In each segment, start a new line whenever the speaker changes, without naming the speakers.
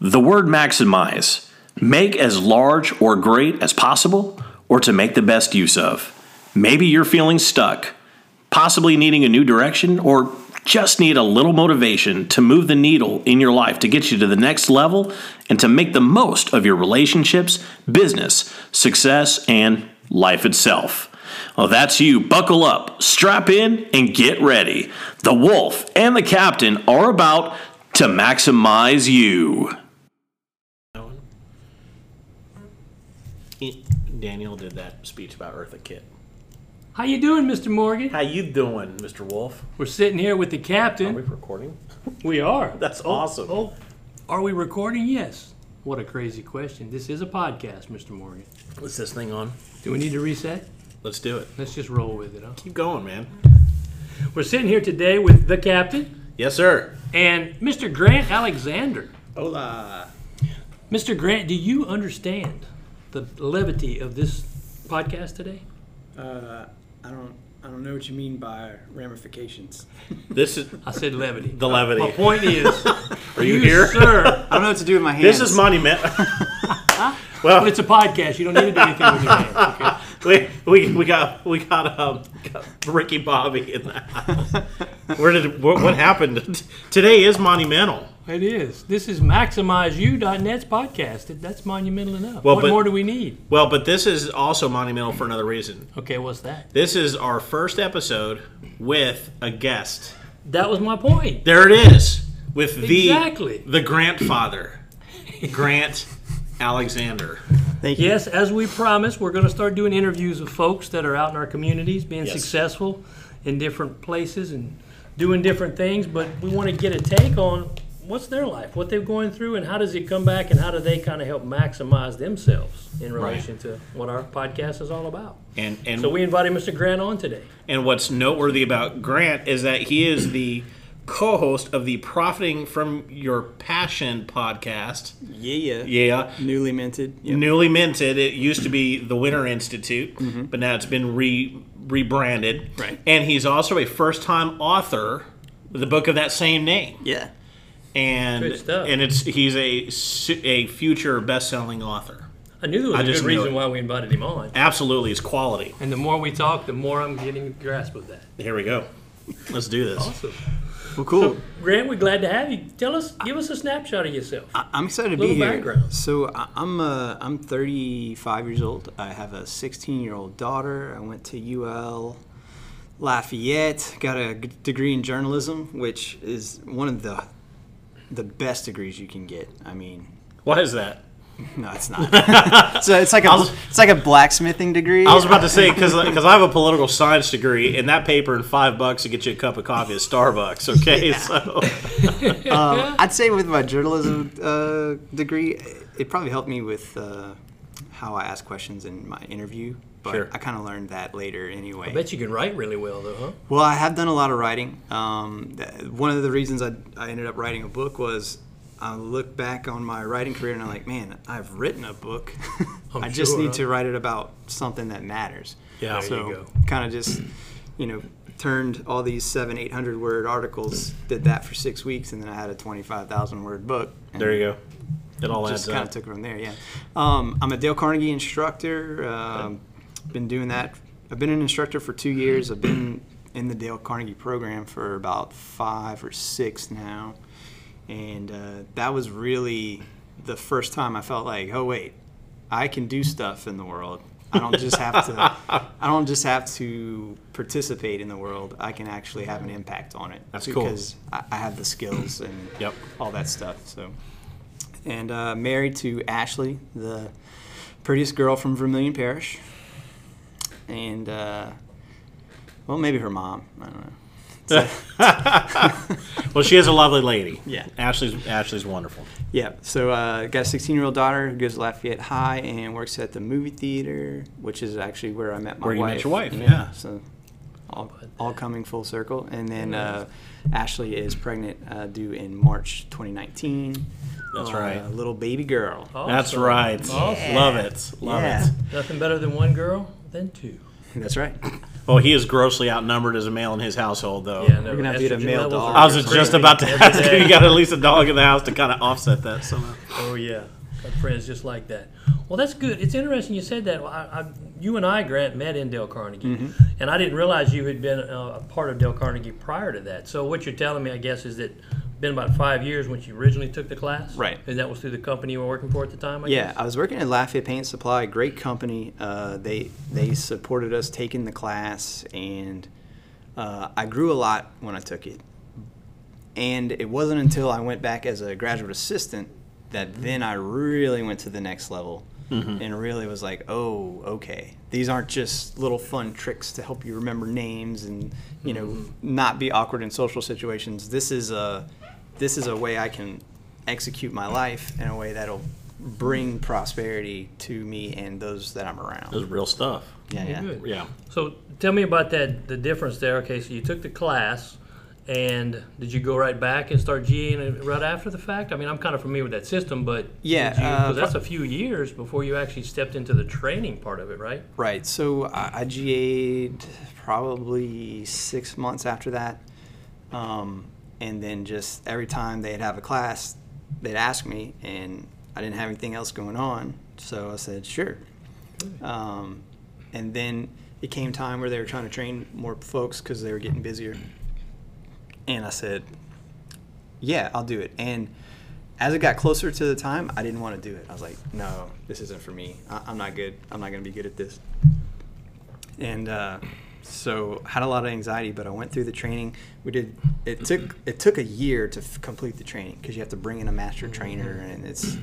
The word maximize make as large or great as possible, or to make the best use of. Maybe you're feeling stuck, possibly needing a new direction, or just need a little motivation to move the needle in your life to get you to the next level and to make the most of your relationships, business, success, and life itself. Well, that's you. Buckle up, strap in, and get ready. The wolf and the captain are about to maximize you.
Daniel did that speech about Eartha Kitt.
How you doing, Mr. Morgan?
How you doing, Mr. Wolf?
We're sitting here with the captain.
Are we
captain.
recording?
We are.
That's
Oh,
awesome.
Oh, are we recording? Yes. What a crazy question. This is a podcast, Mr. Morgan.
What's this thing on?
Do we need to reset?
Let's do it.
Let's just roll with it, huh?
Keep going, man.
We're sitting here today with the captain
Yes, sir.
and Mr. Grant Alexander.
Hola.
Mr. Grant, do you understand the levity of this podcast today?
Uh, I don't. I don't know what you mean by ramifications.
This is
I said levity.
the levity.
My point is,
Are you here?
sir?
I don't know what to do with my hands.
This is monument. well,
But it's a podcast. You don't need to do anything with your hands. Okay?
we, we we got we got um got Ricky Bobby in the house. Where did what, what happened? Today is monumental.
It is. This is MaximizeU.net's podcast. That's monumental enough.
Well,
what
but-
more do we need?
Well, but this is also monumental for another reason.
Okay, what's that?
This is our first episode with a guest.
That was my point.
There it is with the
Exactly.
the grandfather, Grant Alexander.
Thank you.
Yes, as we promised, we're going to start doing interviews of folks that are out in our communities, being
Yes.
successful in different places and doing different things. But we want to get a take on what's their life, what they're going through, and how does it come back, and how do they kind of help maximize themselves in relation to what our podcast is all about.
And and
So we invited Mr. Grant on today.
And what's noteworthy about Grant is that he is the co-host of the Profiting from Your Passion podcast.
Yeah, yeah.
Yeah.
Newly minted. Yep.
Newly minted. It used to be the Winter Institute,
Mm-hmm.
but now it's been re rebranded.
Right.
And he's also a first-time author with the book of that same name.
Yeah.
And
Good stuff.
and it's he's a a future best-selling author.
I knew there was
I
a
just
good
knew
reason
it.
why we invited him on.
Absolutely, it's quality.
And the more we talk, the more I'm getting a grasp of that.
Here we go. Let's do this.
Awesome.
Well, cool.
Grant, we're glad to have you. Tell us, give us a snapshot of yourself.
I'm excited to be here.
background.
So I- I'm uh, I'm 35 years old. I have a 16 year old daughter. I went to UL Lafayette. Got a degree in journalism, which is one of the the best degrees you can get. I mean,
What is that?
no, it's not. so it's like a
was-
it's like a blacksmithing degree.
I was about to say because I have a political science degree, and that paper and five bucks to get you a cup of coffee at Starbucks. Okay, so
um, I'd say with my journalism uh, degree, it probably helped me with uh, how I ask questions in my interview. But
Sure.
I kind of learned that later anyway.
I bet you can write really well, though, huh?
Well, I have done a lot of writing. Um, one of the reasons I, I ended up writing a book was I look back on my writing career and I'm like, man, I've written a book.
I'm
I just
sure,
need
huh?
to write it about something that matters.
Yeah, there
so kind of just, you know, turned all these seven, eight hundred word articles, did that for six weeks, and then I had a twenty-five thousand word book. and
there you go. It all
just
adds
kind of took it from there. Yeah, um, I'm a Dale Carnegie instructor. Um, been doing that. I've been an instructor for two years. I've been in the Dale Carnegie program for about five or six now, and uh, that was really the first time I felt like, oh wait, I can do stuff in the world. I don't just have to. I don't just have to participate in the world. I can actually have an impact on it.
That's cool.
because I, I have the skills and
Yep.
all that stuff. So and uh, married to Ashley, the prettiest girl from Vermilion Parish, and uh, well, maybe her mom. I don't know.
Well, she is a lovely lady.
Yeah.
Ashley's Ashley's wonderful.
Yeah. So uh, got a 16-year-old daughter who goes to Lafayette High and works at the movie theater, which is actually where I met my wife.
Where you
wife.
met your wife, yeah.
So all, all coming full circle, and then uh, Ashley is pregnant, uh, due in March 2019.
That's
Uh,
right.
little baby girl.
That's right.
Awesome.
Love it. Love
Yeah.
it.
Nothing better than one girl than two.
That's right.
Well, he is grossly outnumbered as a male in his household, though.
Yeah, no,
We're gonna have to get a
estrogen
male
levels
dog.
are
I was just
increasing
about to
every
ask you.
day.
You got at least a dog in the house to kind of offset that somehow.
Oh yeah, got friends just like that. Well, that's good. It's interesting you said that. I, I, you and I, Grant, met in Dale Carnegie,
Mm-hmm.
and I didn't realize you had been uh, a part of Dale Carnegie prior to that. So what you're telling me, I guess, is that been about five years when you originally took the class,
Right.
And that was through the company you were working for at the time. I
Yeah,
guess?
I was working at Lafayette Paint Supply, great company. Uh, they they supported us taking the class, and uh, I grew a lot when I took it. And it wasn't until I went back as a graduate assistant that then I really went to the next level mm-hmm. and really was like, oh, okay, these aren't just little fun tricks to help you remember names and you know mm-hmm. not be awkward in social situations. This is a this is a way I can execute my life in a way that'll bring prosperity to me and those that I'm
It was
around.
real stuff.
Yeah, yeah.
Yeah.
So tell me about that. The difference there. Okay, so you took the class, and did you go right back and start GAing right after the fact? I mean, I'm kind of familiar with that system, but
Yeah,
you-
uh,
that's a few years before you actually stepped into the training part of it, right?
Right. So I, I GA'd probably six months after that. Um, and then just every time they'd have a class, they'd ask me, and I didn't have anything else going on. So I said, sure. Um, and then it came time where they were trying to train more folks because they were getting busier. And I said, yeah, I'll do it. And as it got closer to the time, I didn't want to do it. I was like, no, this isn't for me. I, I'm not good. I'm not going to be good at this. And uh, so had a lot of anxiety, but I went through the training. We did. It took it took a year to f- complete the training because you have to bring in a master trainer, and it's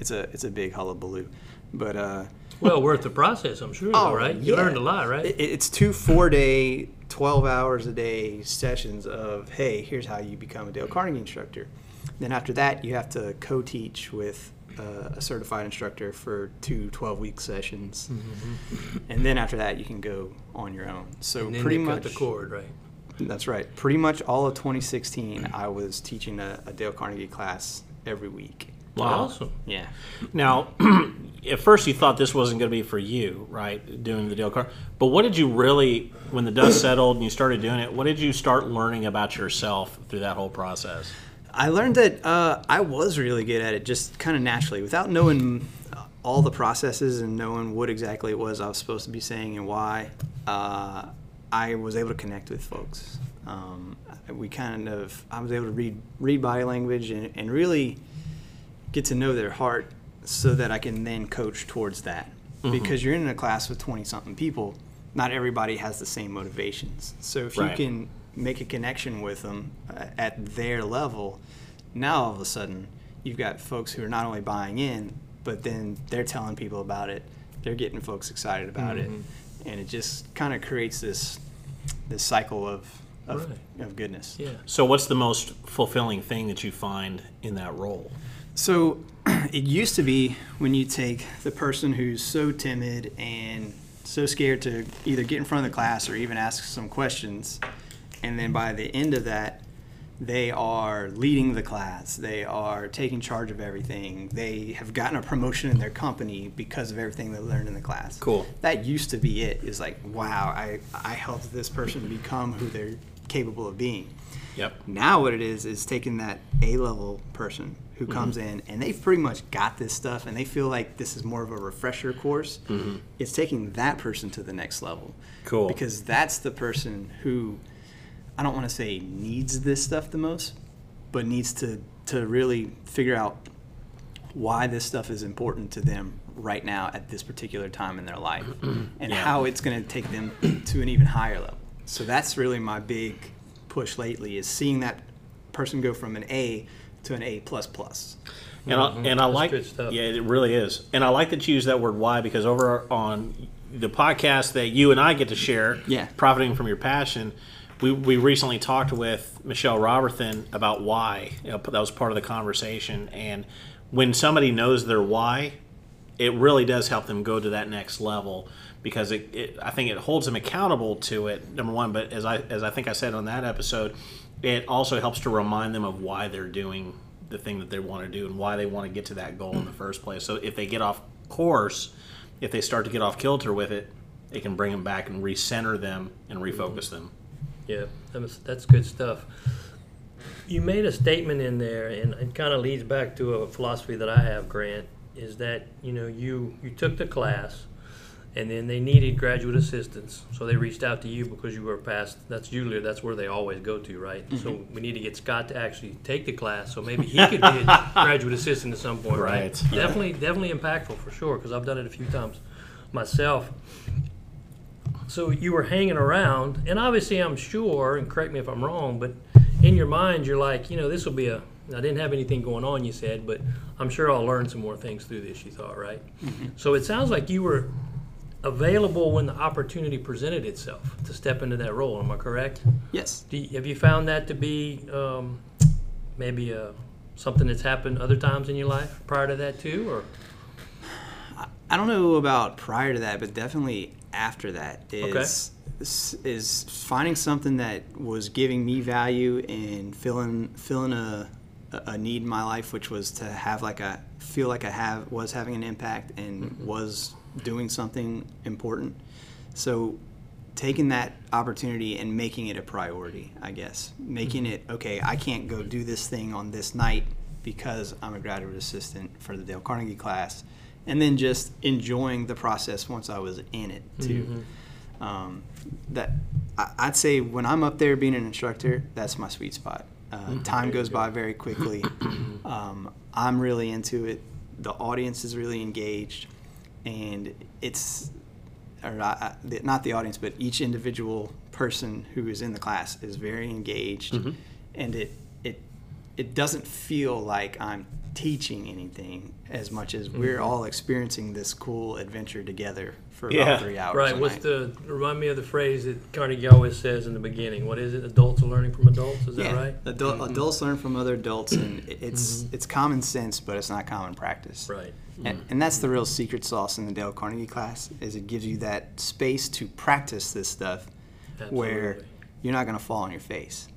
it's a it's a big hullabaloo. But uh,
Well, worth the process, I'm sure.
Oh,
though, right? You
yeah.
learned a lot, right?
It, it's two four day, 12 hours a day sessions of, hey, here's how you become a Dale Carnegie instructor. Then after that, you have to co teach with uh, a certified instructor for two 12 week sessions. And then after that, you can go on your own. So
Mm-hmm.
pretty much.
cut the cord, right?
That's right. Pretty much all of 2016, I was teaching a, a Dale Carnegie class every week.
Wow.
Awesome.
Yeah.
Now, at first you thought this wasn't going to be for you, right? Doing the Dale Car. But what did you really, when the dust settled and you started doing it, what did you start learning about yourself through that whole process?
I learned that uh, I was really good at it just kind of naturally without knowing all the processes and knowing what exactly it was I was supposed to be saying and why. Uh, I was able to connect with folks. Um, we kind of, I was able to read read body language and, and really get to know their heart so that I can then coach towards that. Because you're in a class with 20 something people, not everybody has the same motivations. So if
Right.
you can make a connection with them uh, at their level, now all of a sudden you've got folks who are not only buying in, but then they're telling people about it. They're getting folks excited about it, and it just kind of creates this this cycle of of,
Right.
of goodness.
Yeah.
So, what's the most fulfilling thing that you find in that role?
So it used to be when you take the person who's so timid and so scared to either get in front of the class or even ask some questions, and then by the end of that, they are leading the class. They are taking charge of everything. They have gotten a promotion in their company because of everything they learned in the class.
Cool.
That used to be it. Is like, wow, I, I helped this person become who they're capable of being.
Yep.
Now what it is is taking that A level person who
Mm-hmm.
comes in and they've pretty much got this stuff and they feel like this is more of a refresher course. It's taking that person to the next level.
Mm-hmm. Cool.
Because that's the person who I don't want to say needs this stuff the most, but needs to to really figure out why this stuff is important to them right now at this particular time in their life and
Yeah.
how it's going to take them to an even higher level. So that's really my big push lately is seeing that person go from an A to an A plus plus.
And I, and I like
good stuff.
yeah, it really is. And I like that you use that word why because over on the podcast that you and I get to share,
Yeah.
profiting from your passion, we, we recently talked with Michelle Robertson about why. You know, that was part of the conversation. And when somebody knows their why, it really does help them go to that next level because it, it I think it holds them accountable to it. Number one, but as I as I think I said on that episode, it also helps to remind them of why they're doing the thing that they want to do and why they want to get to that goal in the first place. So if they get off course, if they start to get off kilter with it, it can bring them back and recenter them and refocus them.
Yeah, that was, that's good stuff. You made a statement in there, and it kind of leads back to a philosophy that I have, Grant, is that you know you you took the class, and then they needed graduate assistance, so they reached out to you because you were past. That's usually that's where they always go to, right? So mm-hmm. we need to get Scott to actually take the class, so maybe he could be a graduate assistant at some point, right?
Right.
Definitely, definitely impactful for sure, because I've done it a few times myself. So you were hanging around, and obviously, I'm sure, and correct me if I'm wrong, but in your mind, you're like, you know, this will be a. I didn't have anything going on, you said, but I'm sure I'll learn some more things through this. You thought, right? Mm-hmm. So it sounds like you were available when the opportunity presented itself to step into that role. Am I correct?
Yes.
Do you, have you found that to be um, maybe uh something that's happened other times in your life prior to that too, or?
I don't know about prior to that, but definitely after that is is, is finding something that was giving me value and filling filling a a need in my life, which was to have like a feel like I have was having an impact and was doing something important. So taking that opportunity and making it a priority, I guess. Making it okay, I can't go do this thing on this night because I'm a graduate assistant for the Dale Carnegie class. And then just enjoying the process once I was in it too. Um, that I, I'd say when I'm up there being an instructor, that's my sweet spot. Uh, time goes by very quickly. um, I'm really into it. The audience is really engaged, and it's or uh, I, I- not the audience, but each individual person who is in the class is very engaged, mm-hmm. and it it it doesn't feel like I'm teaching anything as much as we're mm-hmm. all experiencing this cool adventure together for
Yeah.
about three hours.
Right.
a
What's
night.
the remind me of the phrase that Carnegie always says in the beginning? What is it? Adults are learning from adults. Is that
yeah,
right?
Adult, mm-hmm. Adults learn from other adults, and it- it's mm-hmm. it's common sense, but it's not common practice.
Right.
And, mm-hmm. and that's the real secret sauce in the Dale Carnegie class is it gives you that space to practice this stuff where
Absolutely.
you're not going to fall on your face.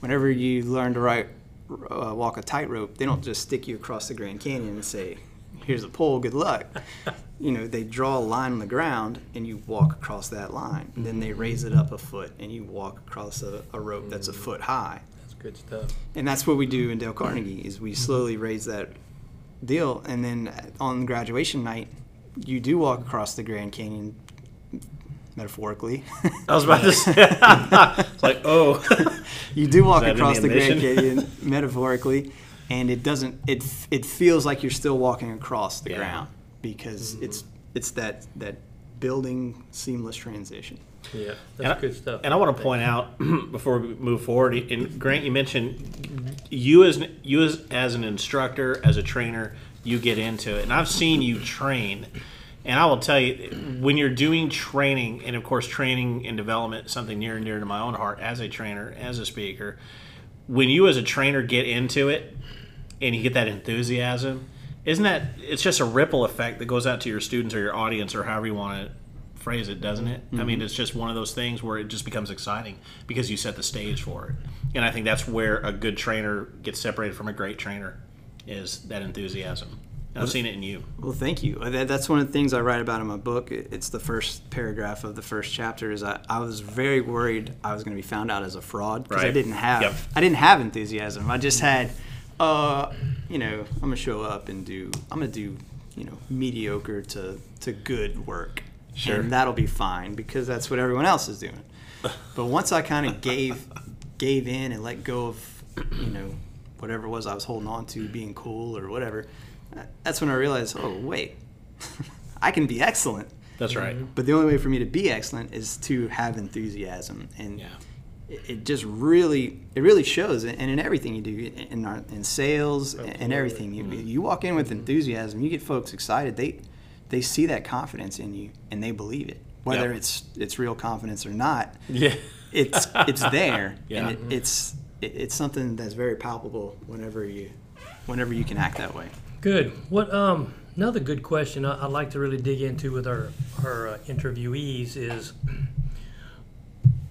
Whenever you learn to write, uh, walk a tightrope, they don't just stick you across the Grand Canyon and say, "Here's a pole, good luck." you know, they draw a line on the ground and you walk across that line. And then they raise it up a foot and you walk across a, a rope that's a mm. foot high
That's good stuff.
and that's what we do in Dale Carnegie is we mm-hmm. slowly raise that deal and then on graduation night you do walk across the Grand Canyon metaphorically
I was about to say, it's like, oh,
you do walk across
the
the Grand? Canyon metaphorically and it doesn't it it feels like you're still walking across the
Yeah.
ground because
Mm-hmm.
it's it's that that building seamless transition
Yeah,
And
that's
I-
good stuff.
And I want to point out before we move forward, and Grant, you mentioned you as you as as an instructor, as a trainer, you get into it, and I've seen you train. And I will tell you, when you're doing training, and of course, training and development something near and dear to my own heart as a trainer, as a speaker. When you, as a trainer, get into it and you get that enthusiasm, isn't that it's just a ripple effect that goes out to your students or your audience or however you want to phrase it, doesn't it? I mean, mm-hmm. it's just one of those things where it just becomes exciting because you set the stage for it. And I think that's where a good trainer gets separated from a great trainer is that enthusiasm. I've seen it in you.
Well, thank you. That, that's one of the things I write about in my book. It- It's the first paragraph of the first chapter. Is I, I was very worried I was going to be found out as a fraud because I didn't have
Yep.
I didn't have enthusiasm. I just had, uh, you know, I'm gonna show up and do I'm gonna do you know mediocre to to good work,
Sure.
and that'll be fine because that's what everyone else is doing. But once I kind of gave gave in and let go of you know whatever it was I was holding on to being cool or whatever, uh, that's when I realized, oh wait, I can be excellent.
That's right.
But the only way for me to be excellent is to have enthusiasm, and
Yeah.
It, just really it really shows, and in everything you do, in our, in sales and everything. You you walk in with enthusiasm, you get folks excited. They they see that confidence in you, and they believe it, whether
Yep.
it's it's real confidence or not.
Yeah.
It's it's there,
Yeah.
and it, it's it, it's something that's very palpable whenever you whenever you can act that way.
Good. What um another good question I, I'd like to really dig into with our our uh, interviewees is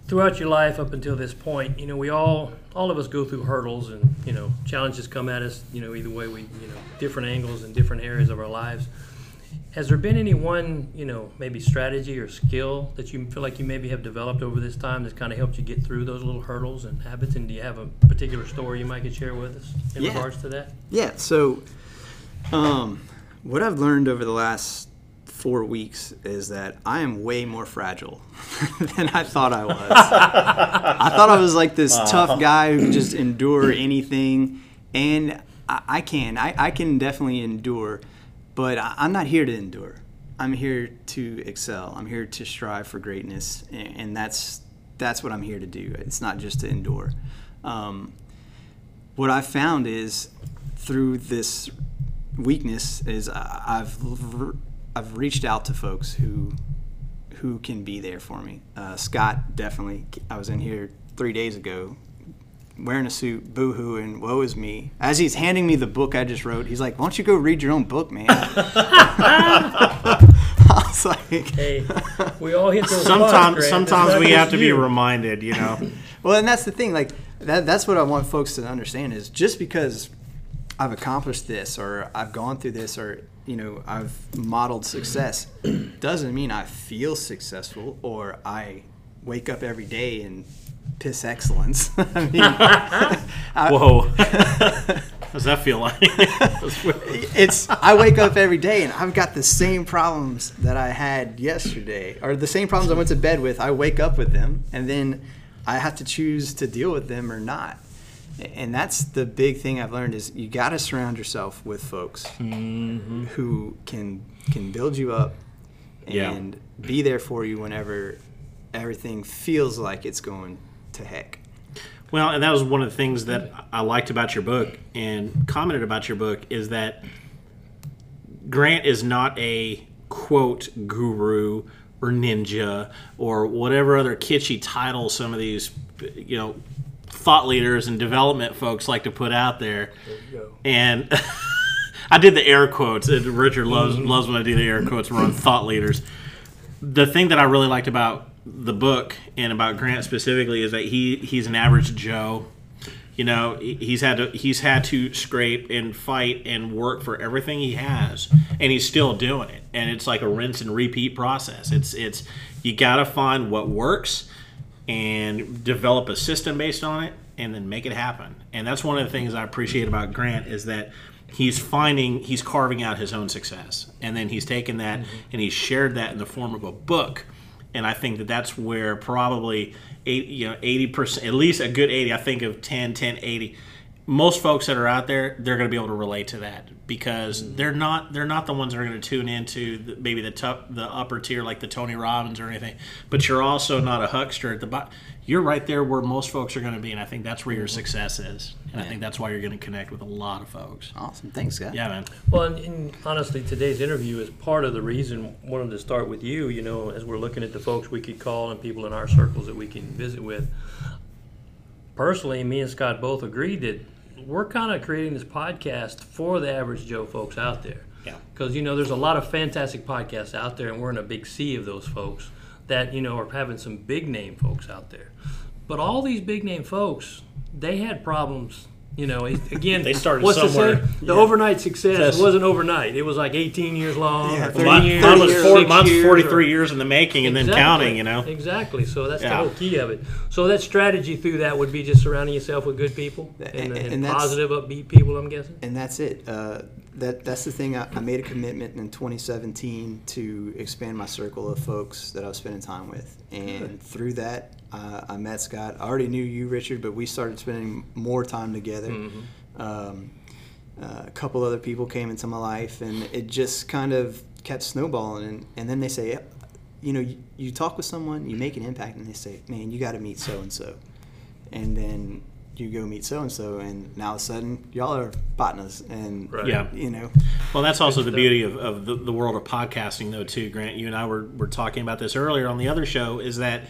throughout your life up until this point, you know, we all all of us go through hurdles and you know challenges come at us, you know, either way we you know different angles and different areas of our lives. Has there been any one, you know, maybe strategy or skill that you feel like you maybe have developed over this time that's kind of helped you get through those little hurdles and habits? And do you have a particular story you might could share with us in
Yeah.
regards to that?
Yeah. So, um, what I've learned over the last four weeks is that I am way more fragile than I thought I was. I thought I was like this tough guy who could just endure anything, and I, I can. I, I can definitely endure, but I, I'm not here to endure. I'm here to excel. I'm here to strive for greatness, and, and that's that's what I'm here to do. It's not just to endure. Um, what I've found is through this weakness is I- I've I've reached out to folks who who can be there for me. Uh, Scott definitely. I was in here three days ago, wearing a suit, boohoo, and woe is me. As he's handing me the book I just wrote, he's like, "Why don't you go read your own book, man?" I was like,
Hey, we all hit those
Sometimes,
Grant.
sometimes we have
just
to be reminded, you know.
Well, and that's the thing. Like that, that's what I want folks to understand is just because I've accomplished this or I've gone through this or you know I've modeled success doesn't mean I feel successful or I wake up every day and piss excellence. I mean, I-
Whoa. Does that feel like?
it's I wake up every day and I've got the same problems that I had yesterday, or the same problems I went to bed with. I wake up with them, and then I have to choose to deal with them or not. And that's the big thing I've learned is you got to surround yourself with folks mm-hmm. who can can build you up
Yeah.
and be there for you whenever everything feels like it's going to heck.
Well, and that was one of the things that I liked about your book and commented about your book is that Grant is not a quote guru or ninja or whatever other kitschy title some of these you know thought leaders and development folks like to put out there. And I did the air quotes. and Richard loves loves when I do the air quotes. We're on thought leaders. The thing that I really liked about the book and about Grant specifically is that he he's an average Joe. You know, he's had to he's had to scrape and fight and work for everything he has, and he's still doing it. And it's like a rinse and repeat process. It's it's you got to find what works and develop a system based on it and then make it happen. And that's one of the things I appreciate about Grant is that he's finding he's carving out his own success and then he's taken that mm-hmm. and he's shared that in the form of a book. And I think that that's where probably eight, you know, 80%, at least a good 80, I think of 10, 10, 80 most folks that are out there they're going to be able to relate to that because they're not they're not the ones that are going to tune into the, maybe the top the upper tier like the Tony Robbins or anything but you're also not a huckster at the bottom you're right there where most folks are going to be and I think that's where your mm-hmm. success is and I think that's why you're going to connect with a lot of folks
Awesome, thanks, Scott.
yeah man
Well, and, and honestly, today's interview is part of the reason wanted to start with you. You know, as we're looking at the folks we could call and people in our circles that we can visit with. Personally, me and Scott both agreed that we're kind of creating this podcast for the average Joe folks out there.
Yeah.
Because you know, there's a lot of fantastic podcasts out there, and we're in a big sea of those folks that you know are having some big name folks out there. But all these big name folks, they had problems. You know, again,
They started
what's the
somewhere.
saying? The overnight success
Yes.
wasn't overnight. It was like 18 years long,
Yeah,
or
30
30
mine,
years,
mine was,
or
four,
six
mine's
years,
43
or-
years in the making and then counting you know
Exactly. So that's the whole key of it. So that strategy through that would be just surrounding yourself with good people and,
And-
and
and
positive, upbeat people. I'm guessing.
and that's it. Uh, that that's the thing. I, I made a commitment in 2017 to expand my circle of folks that I was spending time with, and through that, uh, I met Scott. I already knew you, Richard, but we started spending more time together. Um, uh, a couple other people came into my life, and it just kind of kept snowballing. And, and then they say, you know, you, you talk with someone, you make an impact, and they say, man, you got to meet so and so, and then you go meet so and so, and now all of a sudden y'all are partners, and
Right.
Yeah.
you know,
Well, that's also the beauty of, of the, the world of podcasting, though, too. Grant, you and I were, were talking about this earlier on the other show. Is that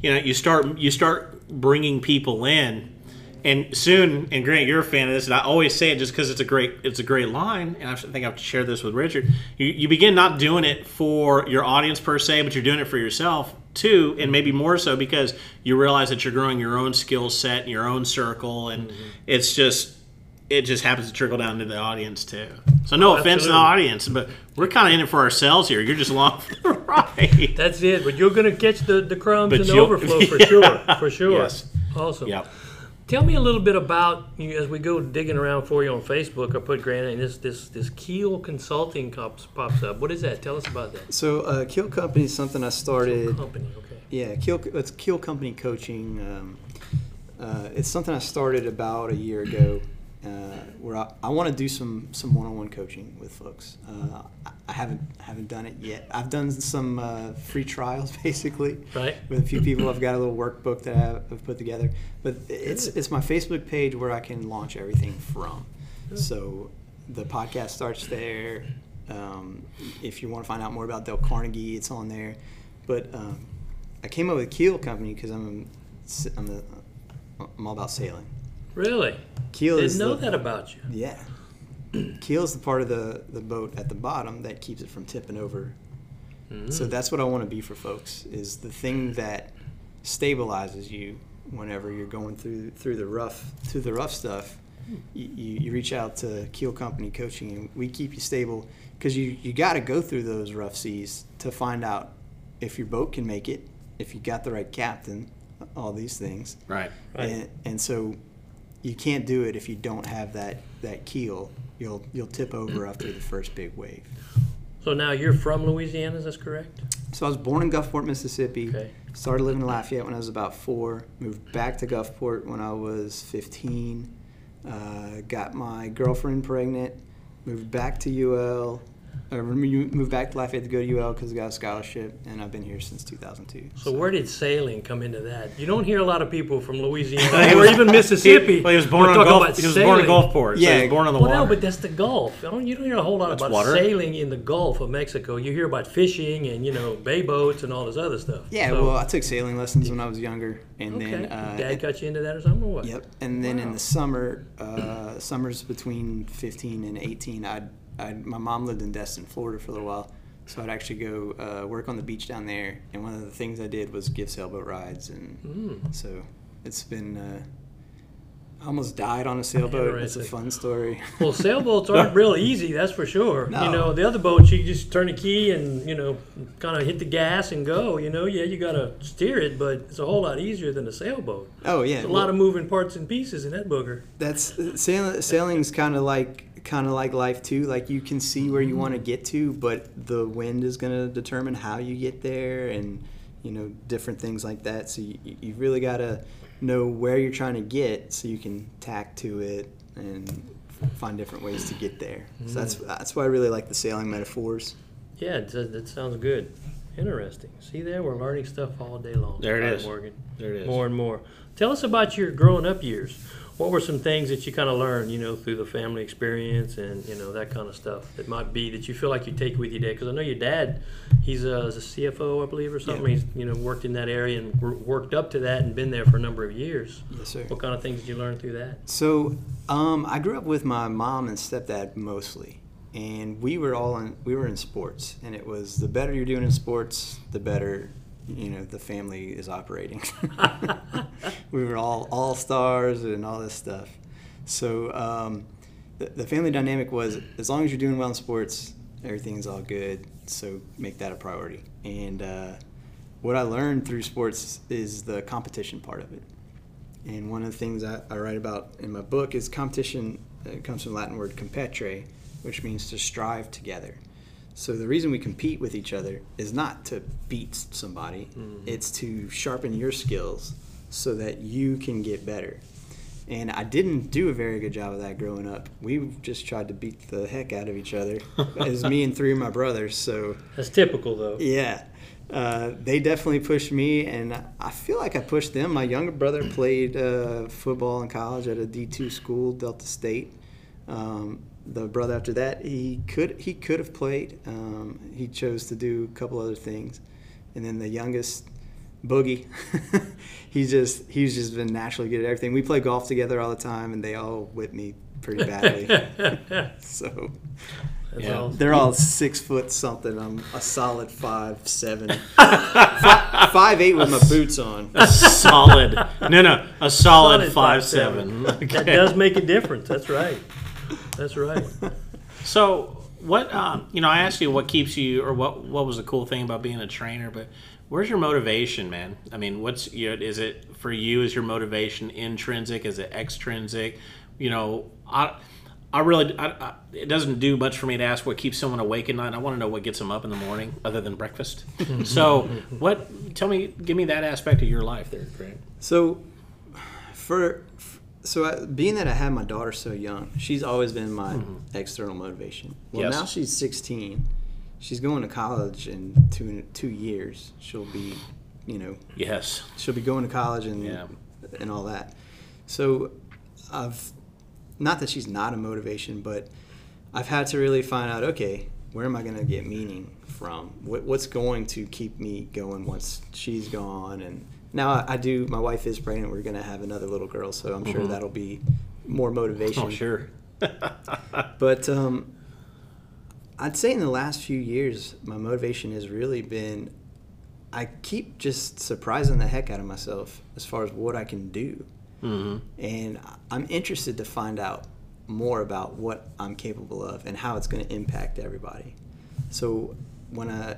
you know you start you start bringing people in, and soon. And Grant, you're a fan of this, and I always say it just because it's a great it's a great line, and I think I've shared this with Richard. You, you begin not doing it for your audience per se, but you're doing it for yourself too, and maybe more so because you realize that you're growing your own skill set, and your own circle, and mm-hmm. it's just it just happens to trickle down to the audience too. So no offense to the audience, but we're kind of in it for ourselves here. You're just along for the ride.
That's it. But you're going to catch the, the crumbs
But
and the overflow for
Yeah.
sure. For sure.
Yes.
Awesome.
Yep.
Tell me a little bit about you as we go digging around for you on Facebook. I put Grant and this this this Keel Consulting pops pops up. What is that? Tell us about that.
So, uh, Keel Company is something I started.
Company. Okay.
Yeah, Keel, it's Keel Company Coaching. Um, uh, it's something I started about a year ago, uh, where I, I want to do some some one-on-one coaching with folks. Uh, I, I haven't haven't done it yet. I've done some uh, free trials, basically,
Right.
with a few people. I've got a little workbook that I've put together, but it's it's my Facebook page where I can launch everything from. So the podcast starts there. Um, if you want to find out more about Dale Carnegie, it's on there. But um, I came up with Keel Company because I'm I'm, a, I'm all about sailing.
Really?
Keel
Didn't
is
know
the,
that about you.
Yeah. Keel is the part of the, the boat at the bottom that keeps it from tipping over. Mm. So that's what I want to be for folks is the thing that stabilizes you whenever you're going through through the rough through the rough stuff. You, you, you reach out to Keel Company Coaching and we keep you stable because you, you got to go through those rough seas to find out if your boat can make it, if you got the right captain, all these things.
Right.
Right.
And, and so you can't do it if you don't have that, that keel. You'll you'll tip over after the first big wave.
So now you're from Louisiana, is that correct?
So I was born in Gulfport, Mississippi.
Okay.
Started living in Lafayette when I was about four. Moved back to Gulfport when I was 15. Uh, got my girlfriend pregnant. Moved back to UL. Or moved back to Lafayette to go to UL because I got a scholarship, and I've been here since 2002.
So where did sailing come into that? You don't hear a lot of people from Louisiana or even Mississippi.
Well, he was born on
talk
Gulf.
about
He was born in
sailing.
Gulfport. so he
Yeah.
was born on the
Well,
water.
no, but that's the Gulf. I don't, you don't hear a whole lot
That's
about
water.
sailing in the Gulf of Mexico. You hear about fishing and you know bay boats and all this other stuff.
Yeah,
So-
well, I took sailing lessons when I was younger, and
okay.
then uh,
Dad got you into that or something? Or what?
Yep. And then in the summer, uh, summers between 15 and 18, I'd, I'd, my mom lived in Destin, Florida for a little while. So I'd actually go uh, work on the beach down there. And one of the things I did was give sailboat rides. And
Mm.
so it's been, uh, I almost died on a sailboat. It's a fun story.
Well, sailboats aren't real easy, that's for sure.
No.
You know, the other boats you just turn a key and you know, kind of hit the gas and go. You know, yeah, you got to steer it, but it's a whole lot easier than a sailboat.
oh, yeah.
There's a lot of moving parts and pieces in that booger.
That's sailing. Sailing's kind of like kind of like life too. Like you can see where you want to get to, but the wind is going to determine how you get there, and you know different things like that. So you, you really got to know where you're trying to get, so you can tack to it and find different ways to get there. So that's mm. that's why I really like the sailing metaphors.
Yeah, uh, that sounds good. Interesting. See there, we're learning stuff all day long.
There it
Right,
is.
Morgan.
There it is.
More and more. Tell us about your growing up years. What were some things that you kind of learned, you know, through the family experience and you know that kind of stuff that might be that you feel like you take with you today? Because I know your dad, he's a, a CFO, I believe, or something.
Yeah.
He's you know worked in that area and worked up to that and been there for a number of years.
Yes, sir.
What kind of things did you learn through that?
So, um, I grew up with my mom and stepdad mostly, and we were all in we were in sports, and it was the better you're doing in sports, the better you know the family is operating. we were all all stars and all this stuff. So um, the, the family dynamic was as long as you're doing well in sports, everything's all good. So make that a priority. And uh, what I learned through sports is the competition part of it. And one of the things I, I write about in my book is competition. It comes from the Latin word competere, which means to strive together. So the reason we compete with each other is not to beat somebody; it's to sharpen your skills so that you can get better. And I didn't do a very good job of that growing up. We just tried to beat the heck out of each other. it was me and three of my brothers. So
That's typical though.
yeah, uh, they definitely pushed me, and I feel like I pushed them. My younger brother played uh, football in college at a D two school, Delta State. Um, the brother after that, he could he could have played. Um, he chose to do a couple other things, and then the youngest, Boogie, he's just he's just been naturally good at everything. We play golf together all the time, and they all whip me pretty badly. so
That's
Yeah.
awesome.
they're all six foot something. I'm a solid five seven, five, five eight with my boots on.
solid. No, no, a solid,
Solid
five
5'7".
seven.
That does make a difference. That's right. That's right.
So what? Um, you know, I asked you what keeps you, or what what was the cool thing about being a trainer, but where's your motivation, man? I mean, what's your, is it for you? Is your motivation intrinsic? Is it extrinsic? You know, I. I really, I, I, it doesn't do much for me to ask what keeps someone awake at night. I want to know what gets them up in the morning, other than breakfast. so, what? Tell me, give me that aspect of your life, there, Grant.
So, for so I, being that I had my daughter so young, she's always been my mm-hmm. external motivation. Well,
Yes.
now she's 16. She's going to college in two two years. She'll be, you know,
Yes.
she'll be going to college and
Yeah.
and all that. So, I've not that she's not a motivation, but I've had to really find out. Okay, where am I going to get meaning from? What, what's going to keep me going once she's gone? And now I, I do. My wife is pregnant. We're going to have another little girl, so I'm sure that'll be more motivation.
Oh, sure.
But um, I'd say in the last few years, my motivation has really been I keep just surprising the heck out of myself as far as what I can do.
Mm-hmm.
And I'm interested to find out more about what I'm capable of and how it's going to impact everybody. So when I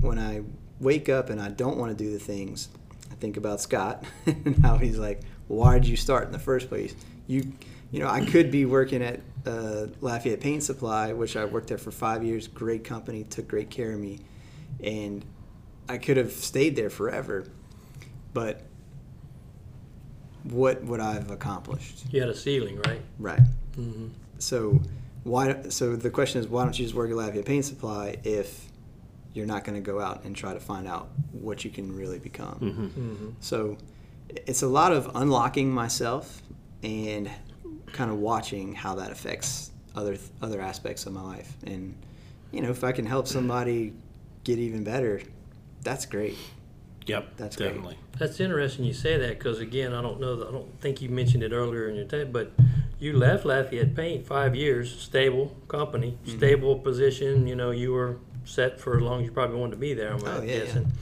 when I wake up and I don't want to do the things, I think about Scott and how he's like, "Why did you start in the first place? You, you know, I could be working at uh, Lafayette Paint Supply, which I worked there for five years. Great company, took great care of me, and I could have stayed there forever. But what would I have accomplished?
You had a ceiling, right?
Right. So why? So the question is, why don't you just work at Lafayette Paint Supply if you're not going to go out and try to find out what you can really become? So it's a lot of unlocking myself and kind of watching how that affects other other aspects of my life. And you know, if I can help somebody get even better, that's great.
Yep.
That's great.
definitely.
That's interesting you say that because again, I don't know. I don't think you mentioned it earlier in your time, but you left Lafayette Paint five years, stable company,
Mm-hmm.
stable position. You know, you were set for as long as you probably wanted to be there. I'm
Oh, yeah,
guessing.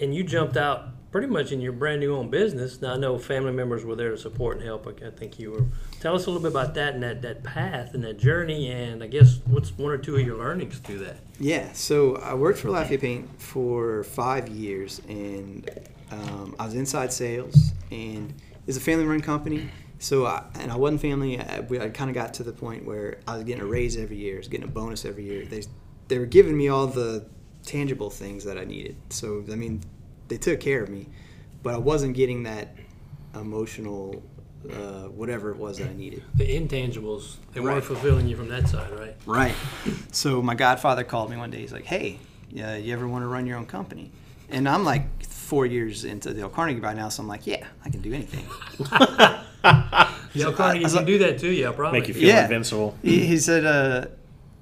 And you jumped out pretty much in your brand new own business. Now I know family members were there to support and help. I think you were. Tell us a little bit about that and that, that path and that journey, and I guess what's one or two of your learnings through that.
Yeah, so I worked for Lafayette Paint for five years, and um, I was inside sales, and it's a family-run company. So, I, and I wasn't family. I, I kind of got to the point where I was getting a raise every year, I was getting a bonus every year. They, they were giving me all the tangible things that I needed. So, I mean, they took care of me, but I wasn't getting that emotional, uh, whatever it was that I needed.
The intangibles, they weren't fulfilling you from that side, right?
Right. So my godfather called me one day. He's like, "Hey, yeah, you ever want to run your own company?" And I'm like four years into Dale Carnegie by now, so I'm like, "Yeah, I can do anything."
Yeah,
I-
Carnegie
I
can
like-
do that too. Yeah, probably.
Make you feel
Yeah.
invincible.
he, he said, uh,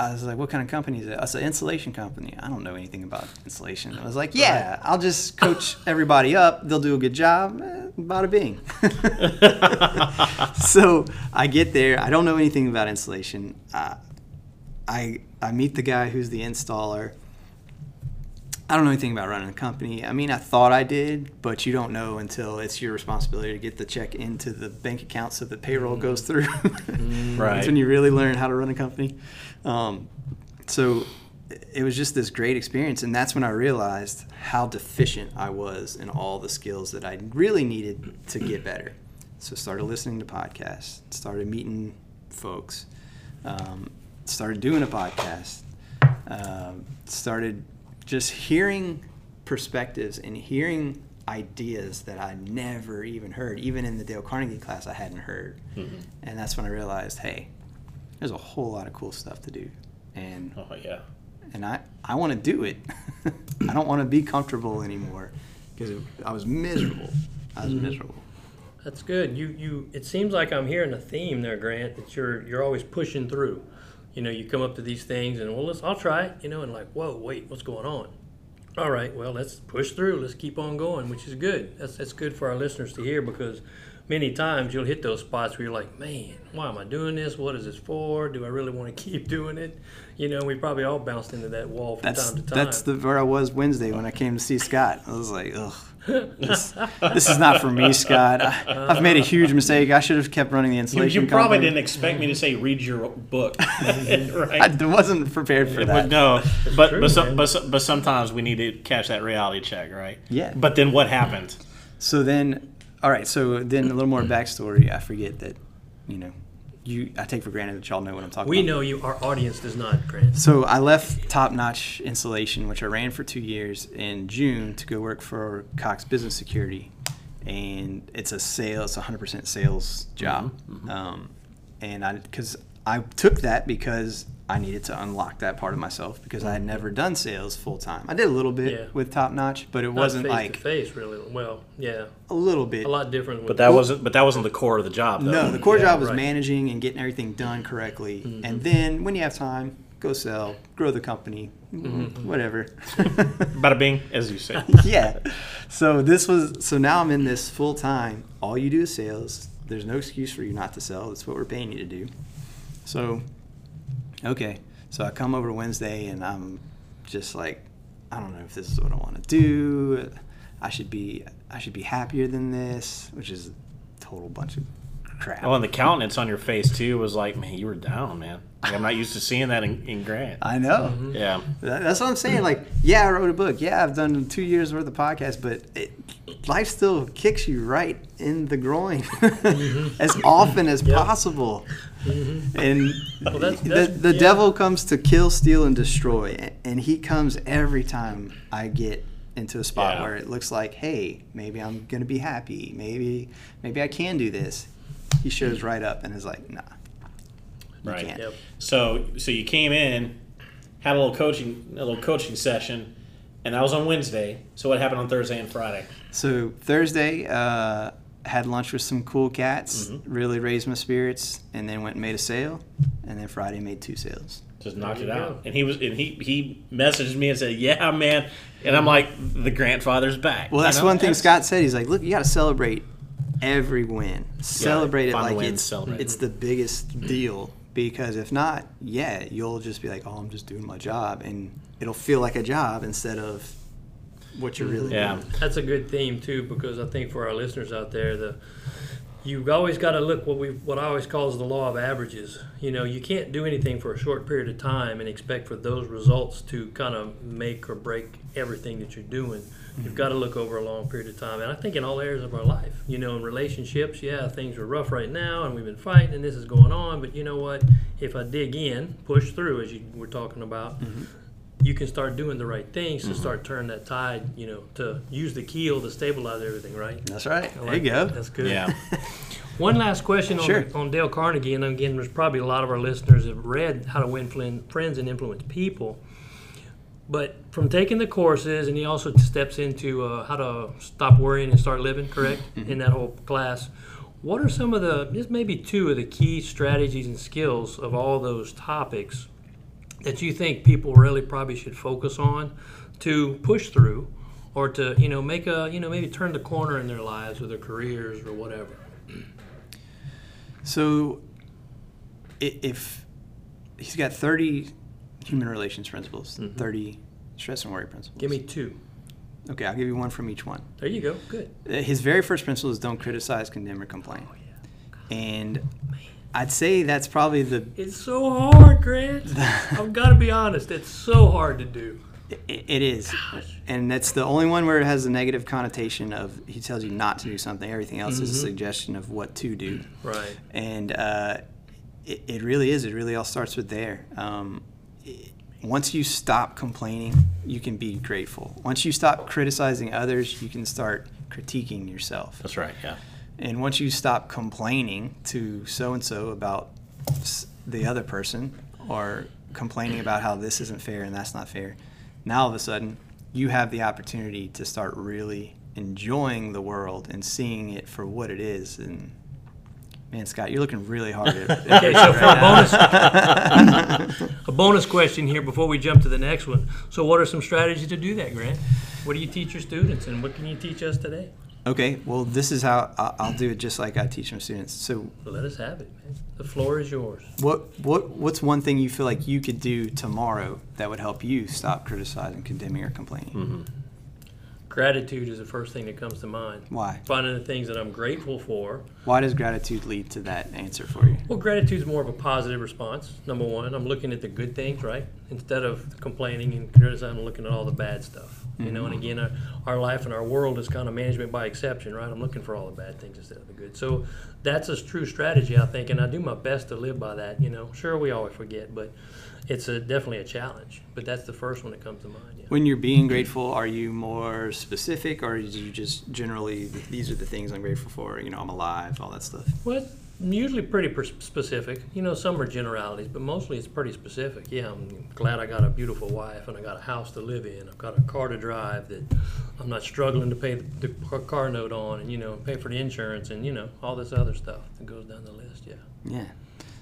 "I was like, what kind of company is it?" I said, "Insulation company." I don't know anything about insulation. I was like, "Yeah, I'll just coach everybody up. They'll do a good job." Eh, bada bing. so I get there. I don't know anything about insulation. Uh, I I meet the guy who's the installer. I don't know anything about running a company. I mean, I thought I did, but you don't know until it's your responsibility to get the check into the bank account so the payroll goes through.
Right.
That's when you really learn how to run a company. Um, so it was just this great experience, and that's when I realized how deficient I was in all the skills that I really needed to get better. So started listening to podcasts, started meeting folks, um, started doing a podcast, um, started just hearing perspectives and hearing ideas that I never even heard. Even in the Dale Carnegie class, I hadn't heard. Mm-hmm. And that's when I realized, hey, there's a whole lot of cool stuff to do. And
Oh yeah.
and I, I want to do it. I don't want to be comfortable anymore because I was miserable. I was mm-hmm. miserable.
That's good. You you. It seems like I'm hearing a theme there, Grant. That you're you're always pushing through. You know, you come up to these things and well, let's I'll try it. You know, and like, whoa, wait, what's going on? All right, well, let's push through. Let's keep on going, which is good. That's that's good for our listeners to hear because many times you'll hit those spots where you're like, man, why am I doing this? What is this for? Do I really want to keep doing it? You know, we probably all bounced into that wall from
That's
time to time.
that's the where I was Wednesday when I came to see Scott. I was like, ugh, this, this is not for me, Scott. I, I've made a huge mistake. I should have kept running the
You,
insulation.
you probably didn't expect me to say read your book, right?
I wasn't prepared for
But
that.
no, but
true,
but, some, but but sometimes we need to catch that reality check, right?
Yeah.
But then what happened?
So then, all right. So then, a little more backstory. I forget that, you know, you. I take for granted that y'all know what I'm talking
we
about.
know you. Our audience does not, Grant.
So I left Top Notch Installation, which I ran for two years, in June to go work for Cox Business Security, and it's a sales, 100% sales job. Um, and I, because I took that because I needed to unlock that part of myself because I had never done sales full time. I did a little bit
Yeah.
with Top Notch, but it
Not
wasn't
face
like
to face, really. Well, yeah,
a little bit.
a lot different.
But
with-
that wasn't but that wasn't the core of the job. Though.
No, the core
Yeah,
job was
right.
managing and getting everything done correctly.
Mm-hmm.
And then when you have time, go sell, grow the company,
Mm-hmm.
whatever.
Bada bing, as you say.
yeah. So this was so now I'm in this full time. All you do is sales. There's no excuse for you not to sell. That's what we're paying you to do. So okay. So I come over Wednesday and I'm just like, I don't know if this is what I want to do. I should be I should be happier than this, which is a total bunch of crap.
Oh, and the countenance on your face too was like, man, you were down, man. Like, I'm not used to seeing that in, in Grant.
I know. Mm-hmm.
Yeah.
That- That's what I'm saying. Like, yeah, I wrote a book. Yeah, I've done two years worth of podcasts, but it, life still kicks you right in the groin mm-hmm. as often as
Yep.
possible. And
Well, that's-
the,
that's-
the
yeah.
devil comes to kill, steal, and destroy. And he comes every time I get into a spot
Yeah.
where it looks like, hey, maybe I'm gonna be happy. Maybe, maybe I can do this. He shows right up and is like, nah, you
Right.
can't.
Yep.
So so you came in, had a little coaching a little coaching session, and that was on Wednesday. So what happened on Thursday and Friday?
So Thursday, uh, had lunch with some cool cats, mm-hmm. really raised my spirits, and then went and made a sale. And then Friday made two sales.
Just knocked
There
it out.
go.
And he was and he he messaged me and said, "Yeah, man." And I'm like, "The grandfather's back."
Well,
You
that's
know?
one thing
That's-
Scott said. He's like, "Look, you got to celebrate every win. Celebrate it like
wins,
it's
celebrate.
it's the biggest deal. Because if not, yeah, you'll just be like, "Oh, I'm just doing my job," and it'll feel like a job instead of what you're really mm-hmm.
Yeah.
doing.
That's a good theme too, because I think for our listeners out there, the you've always got to look what we what I always calls the law of averages. You know, you can't do anything for a short period of time and expect for those results to kind of make or break everything that you're doing. You've mm-hmm. got to look over a long period of time, and I think in all areas of our life. You know, in relationships, yeah, things are rough right now, and we've been fighting, and this is going on. But you know what? If I dig in, push through, as you were talking about, mm-hmm. You can start doing the right things to start turning that tide, you know, to use the keel to stabilize everything, right?
That's right.
I
There you go.
that. That's good.
Yeah.
One last question on,
Sure.
on Dale Carnegie, and again, there's probably a lot of our listeners have read How to Win Friends and Influence People. But from taking the courses, and he also steps into uh, how to stop worrying and start living, correct? In that whole class. What are some of the, just maybe two of the key strategies and skills of all those topics that you think people really probably should focus on to push through or to, you know, make a, you know, maybe turn the corner in their lives or their careers or whatever?
So, if he's got 30 human relations principles, 30 stress and worry principles.
Give me two.
Okay, I'll give you one from each one.
There you go. Good.
Uh, His very first principle is don't criticize, condemn, or complain. And I'd say that's probably the.
It's so hard, Grant. I've got to be honest. It's so hard to do.
i- It is. And that's the only one where it has a negative connotation of he tells you not to do something. Everything else is a suggestion of what to do.
Right.
and uh, it, it really is. It really all starts with there. Um, i once you stop complaining, you can be grateful. Once you stop criticizing others, you can start critiquing yourself.
That's right. Yeah.
And once you stop complaining to so and so about the other person or complaining about how this isn't fair and that's not fair, now all of a sudden you have the opportunity to start really enjoying the world and seeing it for what it is. And man, Scott, you're looking really hard at at
Okay, so for a bonus, a bonus question here before we jump to the next one. So, what are some strategies to do that, Grant? What do you teach your students, and what can you teach us today?
Okay, well, this is how I- I'll do it just like I teach my students. So,
So let us have it, man. The floor is yours.
what what what's one thing you feel like you could do tomorrow that would help you stop criticizing, condemning, or complaining? Mm-hmm.
Gratitude is the first thing that comes to mind.
Why?
Finding the things that I'm grateful for.
Why does gratitude lead to that answer for you?
Well, gratitude is more of a positive response. Number one, I'm looking at the good things, right? Instead of complaining and criticizing, I'm looking at all the bad stuff. You know, and mm-hmm. again, our, our life and our world is kind of management by exception, right? I'm looking for all the bad things instead of the good. So that's a true strategy, I think, and I do my best to live by that. You know, sure, we always forget, but it's a, definitely a challenge. But that's the first one that comes to mind. Yeah.
When you're being grateful, are you more specific, or do you just generally these are the things I'm grateful for? You know, I'm alive, all that stuff.
Well, it's usually pretty pers- specific. You know, some are generalities, but mostly it's pretty specific. Yeah, I'm glad I got a beautiful wife and I got a house to live in. I've got a car to drive that I'm not struggling to pay the, the car- note on, and you know, pay for the insurance, and you know, all this other stuff that goes down the list. Yeah.
Yeah.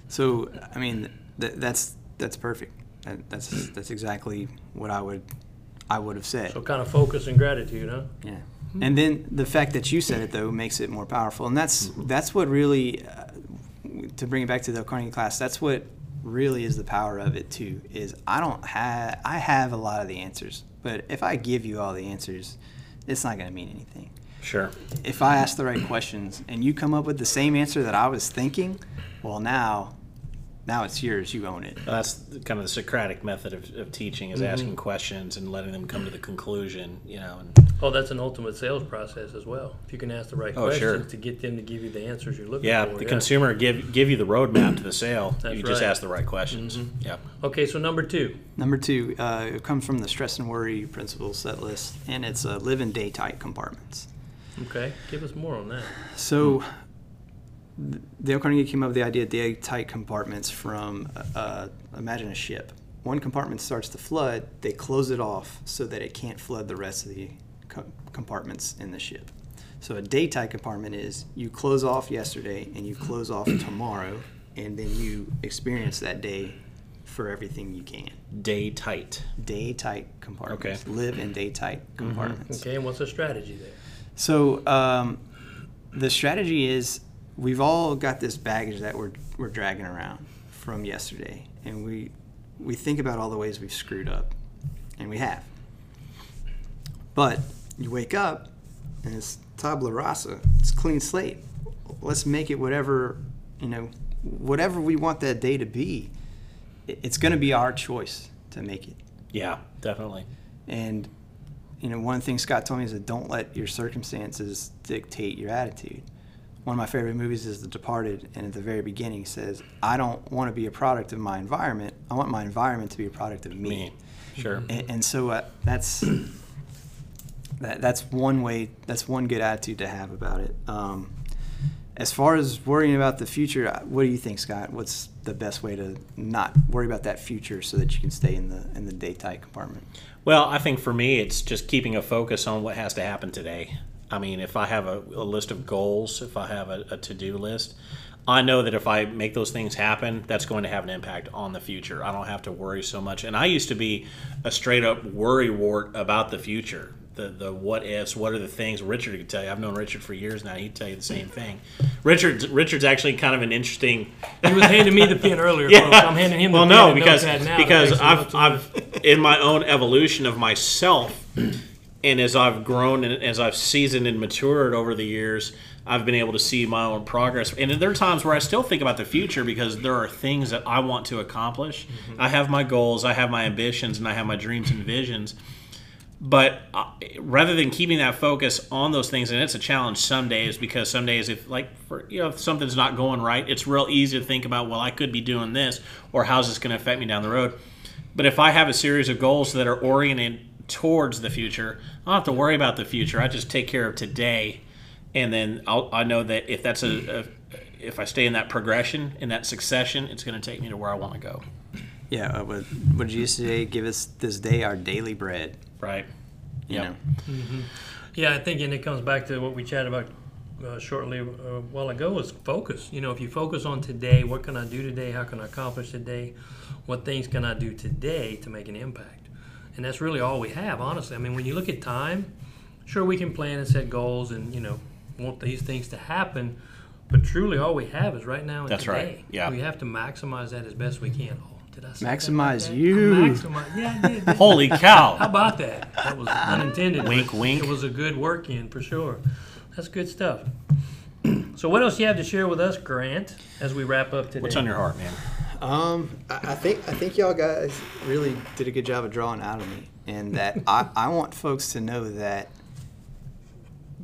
So I mean, th- that's that's perfect. That, that's that's exactly what I would I would have said.
So kind of focus and gratitude, huh?
Yeah. And then the fact that you said it though makes it more powerful, and that's that's what really, uh, to bring it back to the Carnegie class, that's what really is the power of it too. Is I don't have I have a lot of the answers, but if I give you all the answers, it's not going to mean anything.
Sure.
If I ask the right questions and you come up with the same answer that I was thinking, well now, now it's yours. You own it.
That's kind of the Socratic method of, of teaching is asking questions and letting them come to the conclusion, you know. And,
Oh, that's an ultimate sales process as well. If you can ask the right
Oh,
questions
sure.
to get them to give you the answers you're looking for.
yeah,
for.
the consumer give give you the roadmap to the sale.
That's
you just
right.
ask the right questions. Yeah.
Okay, so number two.
Number two, uh, it comes from the stress and worry principle set list, and it's uh, live and day tight compartments.
Okay, give us more on that.
So, th- Dale Carnegie came up with the idea of day tight compartments from uh, imagine a ship. One compartment starts to flood, they close it off so that it can't flood the rest of the co- compartments in the ship. So, a day tight compartment is you close off yesterday and you close off tomorrow, and then you experience that day for everything you can.
Day tight.
Day tight compartments.
Okay.
Live in day tight compartments.
Okay, and what's the strategy there?
So um, the strategy is we've all got this baggage that we're we're dragging around from yesterday, and we we think about all the ways we've screwed up, and we have. But you wake up, and it's tabula rasa. It's clean slate. Let's make it whatever you know, whatever we want that day to be. It's going to be our choice to make it.
Yeah, definitely.
And you know, one thing Scott told me is that don't let your circumstances dictate your attitude. One of my favorite movies is The Departed, and at the very beginning says, "I don't want to be a product of my environment. I want my environment to be a product of me."
Me. Sure.
And, and so uh, that's that, that's one way. That's one good attitude to have about it. Um, as far as worrying about the future, uh, what do you think, Scott? What's the best way to not worry about that future so that you can stay in the in the day tight compartment?
Well, I think for me, it's just keeping a focus on what has to happen today. I mean, if I have a, a list of goals, if I have a, a to do list, I know that if I make those things happen, that's going to have an impact on the future. I don't have to worry so much. And I used to be a straight up worry wart about the future. The, the what ifs, what are the things Richard could tell you. I've known Richard for years now. He'd tell you the same thing. Richard, Richard's actually kind of an interesting
He was handing me the pen earlier, folks. I'm handing him the
well, no, because because I've
notes on this.
I've in my own evolution of myself, and as I've grown and as I've seasoned and matured over the years, I've been able to see my own progress. And there are times where I still think about the future because there are things that I want to accomplish.
Mm-hmm.
I have my goals, I have my ambitions, and I have my dreams and visions. But uh, rather than keeping that focus on those things, and it's a challenge some days because some days, if like for you know if something's not going right, it's real easy to think about, well, I could be doing this, or how's this going to affect me down the road. But if I have a series of goals that are oriented towards the future, I don't have to worry about the future. I just take care of today, and then I'll, I know that if that's a, a if I stay in that progression in that succession, it's going to take me to where I want to go.
Yeah, uh, what, what did you say? Give us this day our daily bread.
Right.
You
Yep.
know,
Yeah, I think, and it comes back to what we chatted about uh, shortly uh, a while ago is focus. You know, if you focus on today, what can I do today? How can I accomplish today? What things can I do today to make an impact? And that's really all we have, honestly. I mean, when you look at time, sure we can plan and set goals and you know want these things to happen, but truly all we have is right now and
That's
today.
right. Yeah.
we have to maximize that as best we can. Oh, did I
Maximize
that?
you.
Maximize, yeah, I did.
Holy cow!
How about that? That was unintended.
Wink, wink.
It was a good work in for sure. That's good stuff. so, what else you have to share with us, Grant, as we wrap up today?
What's on your heart, man?
Um, I, I think I think y'all guys really did a good job of drawing out of me, and that I, I want folks to know that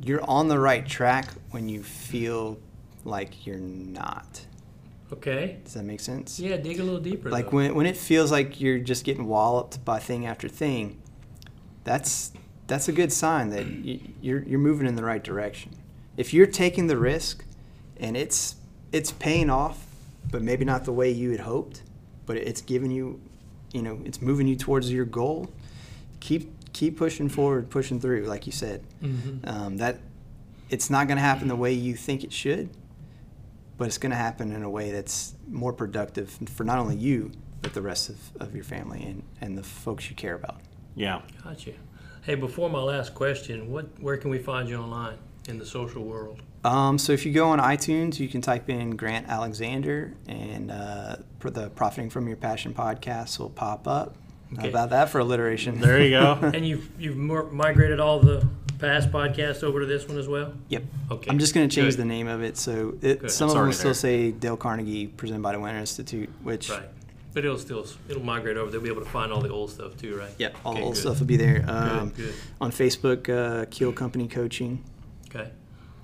you're on the right track when you feel like you're not.
Okay.
Does that make sense?
Yeah, dig a little deeper.
Like
though.
when when it feels like you're just getting walloped by thing after thing, that's that's a good sign that you're you're moving in the right direction. If you're taking the risk, and it's it's paying off, but maybe not the way you had hoped, but it's giving you, you know, it's moving you towards your goal. Keep keep pushing forward, pushing through, like you said.
Mhm.
Um, that it's not going to happen the way you think it should, but it's going to happen in a way that's more productive for not only you, but the rest of, of your family and, and the folks you care about.
Yeah.
Gotcha. Hey, before my last question, what where can we find you online in the social world?
Um, so if you go on iTunes, you can type in Grant Alexander, and uh, the Profiting from Your Passion podcast will pop up. How
Okay.
about that for alliteration?
There you go.
And you've you've more, migrated all the past podcasts over to this one as well.
Yep.
Okay.
I'm just going to change
Good.
the name of it. So it,
Good.
some
It's
of them will still say Dale Carnegie, presented by the Winter Institute, which
Right. But it'll still it'll migrate over. They'll be able to find all the old stuff too, right?
Yep, all
Okay,
the old
good.
stuff will be there. Um,
good.
On Facebook, uh, Keel Company Coaching.
Okay.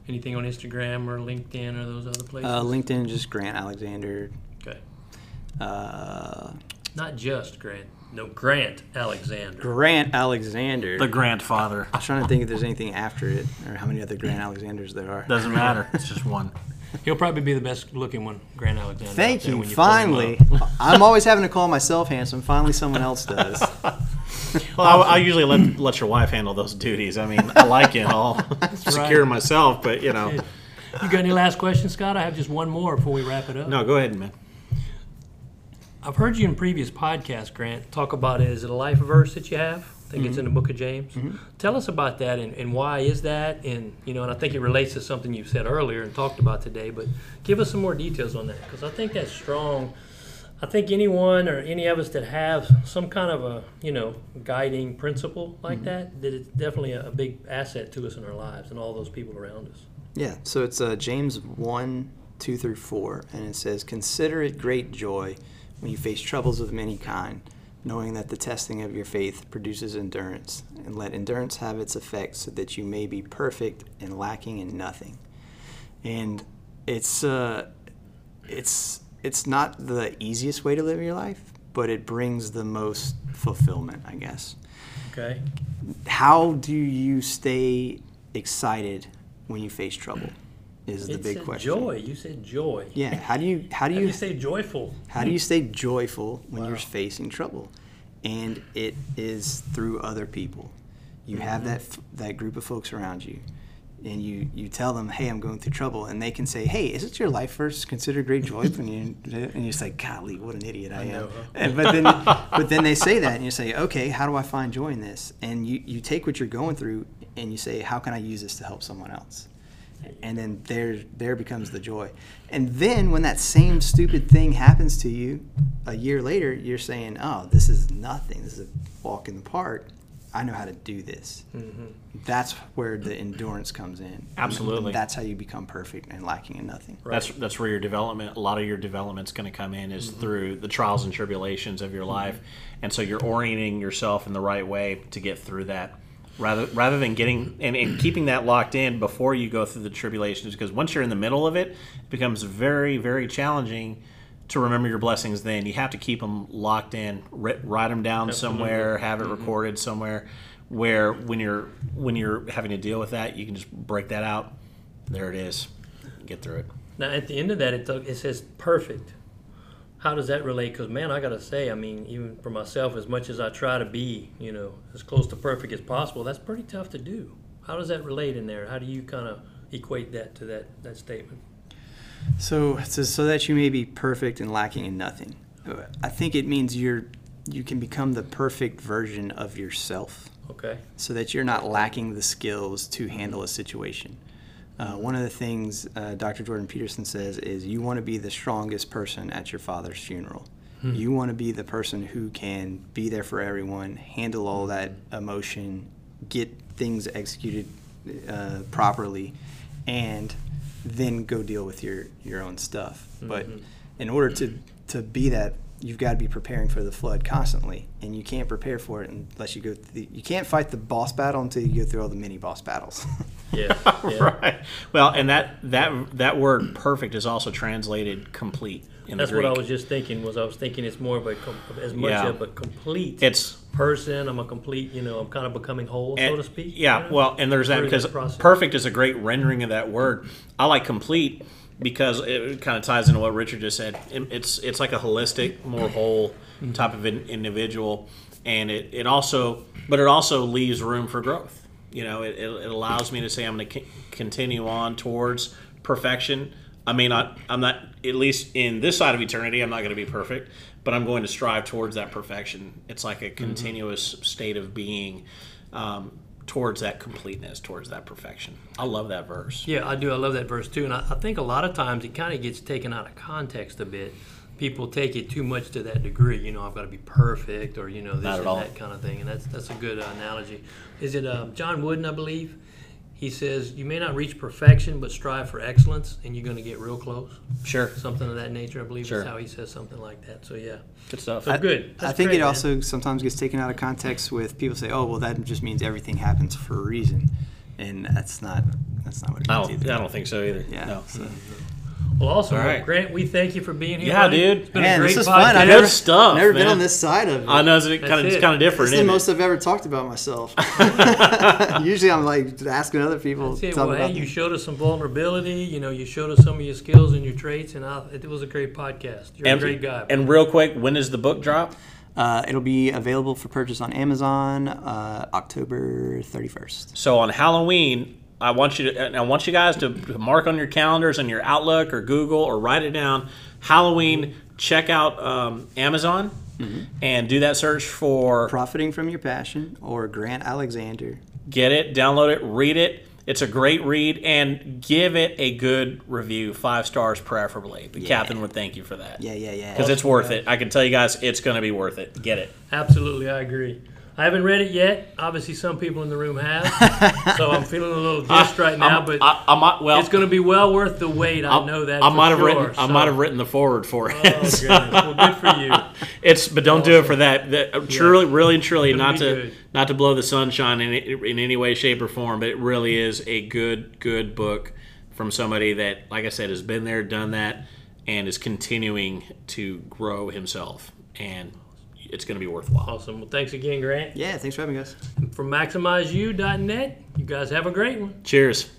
Anything on Instagram or LinkedIn or those other places?
Uh, LinkedIn, just Grant Alexander.
okay.
Uh,
Not just Grant. No, Grant Alexander.
Grant Alexander.
the grandfather.
I was trying to think if there's anything after it or how many other Grant Alexanders there are.
Doesn't matter. It's just one.
He'll probably be the best looking one, Grant Alexander.
Thank
there
you.
when pull him
Finally. I'm always having to call myself handsome. Finally, someone else does.
Well, I, I usually let let your wife handle those duties. I mean, I like it all secure
right.
myself, but you know.
You got any last questions, Scott? I have just one more before we wrap it up.
No, go ahead, man.
I've heard you in previous podcasts, Grant, talk about it. Is it a life verse that you have? I think it's in the mm-hmm. book of James. Mm-hmm. Tell us about that and, and why is that? And you know, and I think it relates to something you said earlier and talked about today. But give us some more details on that because I think that's strong. I think anyone or any of us that have some kind of a you know guiding principle like that, that it's definitely a, a big asset to us in our lives and all those people around us.
Yeah, so it's uh, James 1, 2 through 4, and it says, Consider it great joy when you face troubles of many kind, knowing that the testing of your faith produces endurance, and let endurance have its effect so that you may be perfect and lacking in nothing. And it's, uh, it's, it's not the easiest way to live your life, but it brings the most fulfillment, I guess
Okay.
how do you stay excited when you face trouble is the
It
big
said
question
Joy. You said joy.
yeah how do you how do
How do
you
you say joyful?
how do you stay joyful when you're facing trouble and it is through other people you have
Mm-hmm.
that that group of folks around you and you you tell them hey i'm going through trouble and they can say hey is it your life verse consider great joy when you and you say, golly what an idiot i, am.
know, huh?
And- but then but then they say that and you say okay how do i find joy in this? And you you take what you're going through and you say how can i use this to help someone else? And then there there becomes the joy. And then when that same stupid thing happens to you a year later you're saying oh this is nothing. This is a walk in the park i know how to do this. Mm-hmm. That's where the endurance comes in.
Absolutely.
And that's how you become perfect and lacking in nothing.
That's that's where your development, a lot of your development's going to come in is mm-hmm. through the trials and tribulations of your mm-hmm. life, and so you're orienting yourself in the right way to get through that, rather rather than getting and, and keeping that locked in before you go through the tribulations. Because once you're in the middle of it, it becomes very very challenging to remember your blessings. Then you have to keep them locked in, write, write them down somewhere, have it mm-hmm. recorded somewhere, where when you're when you're having to deal with that, you can just break that out. There it is. Get through it.
Now, at the end of that, it, took- it says perfect. How does that relate? Because, man, I got to say, I mean, even for myself, as much as I try to be, you know, as close to perfect as possible, that's pretty tough to do. How does that relate in there? How do you kind of equate that to that, that statement?
So says, so that you may be perfect and lacking in nothing. I think it means you're you can become the perfect version of yourself
Okay.
so that you're not lacking the skills to handle a situation. Uh, one of the things uh, Dr. Jordan Peterson says is you want to be the strongest person at your father's funeral. You want to be the person who can be there for everyone, handle all that emotion, get things executed uh, properly, and then go deal with your, your own stuff. But mm-hmm. in order to, to be that, you've got to be preparing for the flood constantly, and you can't prepare for it unless you go. Through the, you can't fight the boss battle until you go through all the mini boss battles.
Yeah. yeah.
right. Well, and that that that word "perfect" is also translated "complete" in
That's
the
what I was just thinking. Was I was thinking it's more of a com- as much
Yeah.
of a complete
It's
person. I'm a complete. You know, I'm kind of becoming whole, so to speak.
Yeah,
you know?
well, and there's that because
that
perfect is a great rendering of that word. I like complete because it kind of ties into what Richard just said. It- It's it's like a holistic, more whole type of in, individual, and it, it also, but it also leaves room for growth. You know, it, it, allows me to say I'm going to c- continue on towards perfection. I may not, I'm not, at least in this side of eternity, I'm not going to be perfect, but I'm going to strive towards that perfection. It's like a continuous state of being um, towards that completeness, towards that perfection. I love that verse.
Yeah, I do. I love that verse too, and I, I think a lot of times it kind of gets taken out of context a bit. People take it too much to that degree. You know, I've got to be perfect, or you know, this and
all.
that kind of thing. And that's that's a good uh, analogy. Is it um, John Wooden? I believe he says you may not reach perfection, but strive for excellence, and you're going to get real close.
Sure.
Something of that nature. I believe
Sure.
is how he says something like that. So yeah,
Good stuff.
so good.
I
That's
think
great,
it
man.
also sometimes gets taken out of context with people say, "Oh, well, that just means everything happens for a reason," and that's not that's not what it
I
means
don't,
either.
I don't think so either.
Yeah.
No.
so-
Well, awesome,
All
Well. Grant. We thank you for being here.
Yeah,
buddy.
dude.
It's been
Man,
a great
this is fun. I've
Good
never,
stuff,
Never been on this side of it.
I know it's kind of
That's
it's
it.
kind of different.
This is the most
it?
I've ever talked about myself. Usually, I'm like asking other people.
That's it. Well,
about
hey, you showed us some vulnerability. You know, you showed us some of your skills and your traits, and I, it was a great podcast. You're
And,
a great guy.
and real quick, when does the book drop?
Uh, it'll be available for purchase on Amazon uh, October 31st.
So on Halloween, I want you to, and I want you guys to, to mark on your calendars and your Outlook or Google or write it down. Halloween, check out um, Amazon and do that search for
Profiting from Your Passion or Grant Alexander.
get it, download it, read it. It's a great read and give it a good review, five stars preferably. The captain would thank you for that.
Yeah, yeah, yeah.
Because it's worth it. I can tell you guys, it's going to be worth it. Get it.
Absolutely, I agree. I haven't read it yet. Obviously, some people in the room have, so I'm feeling a little dissed right now.
I'm-
but
I, I might, well,
it's going to be well worth the wait. I know that.
I might have
sure,
written. I might have written the forward for it.
Oh, goodness. Well, good for you.
It's but don't do it for that. that uh, truly, really and truly, not to
good.
not to blow the sunshine in in any way, shape, or form. But it really is a good good book from somebody that, like I said, has been there, done that, and is continuing to grow himself. And it's going to be worthwhile.
Awesome. Well, thanks again, Grant.
Yeah, thanks for having us.
From MaximizeU.net, you guys have a great one.
Cheers.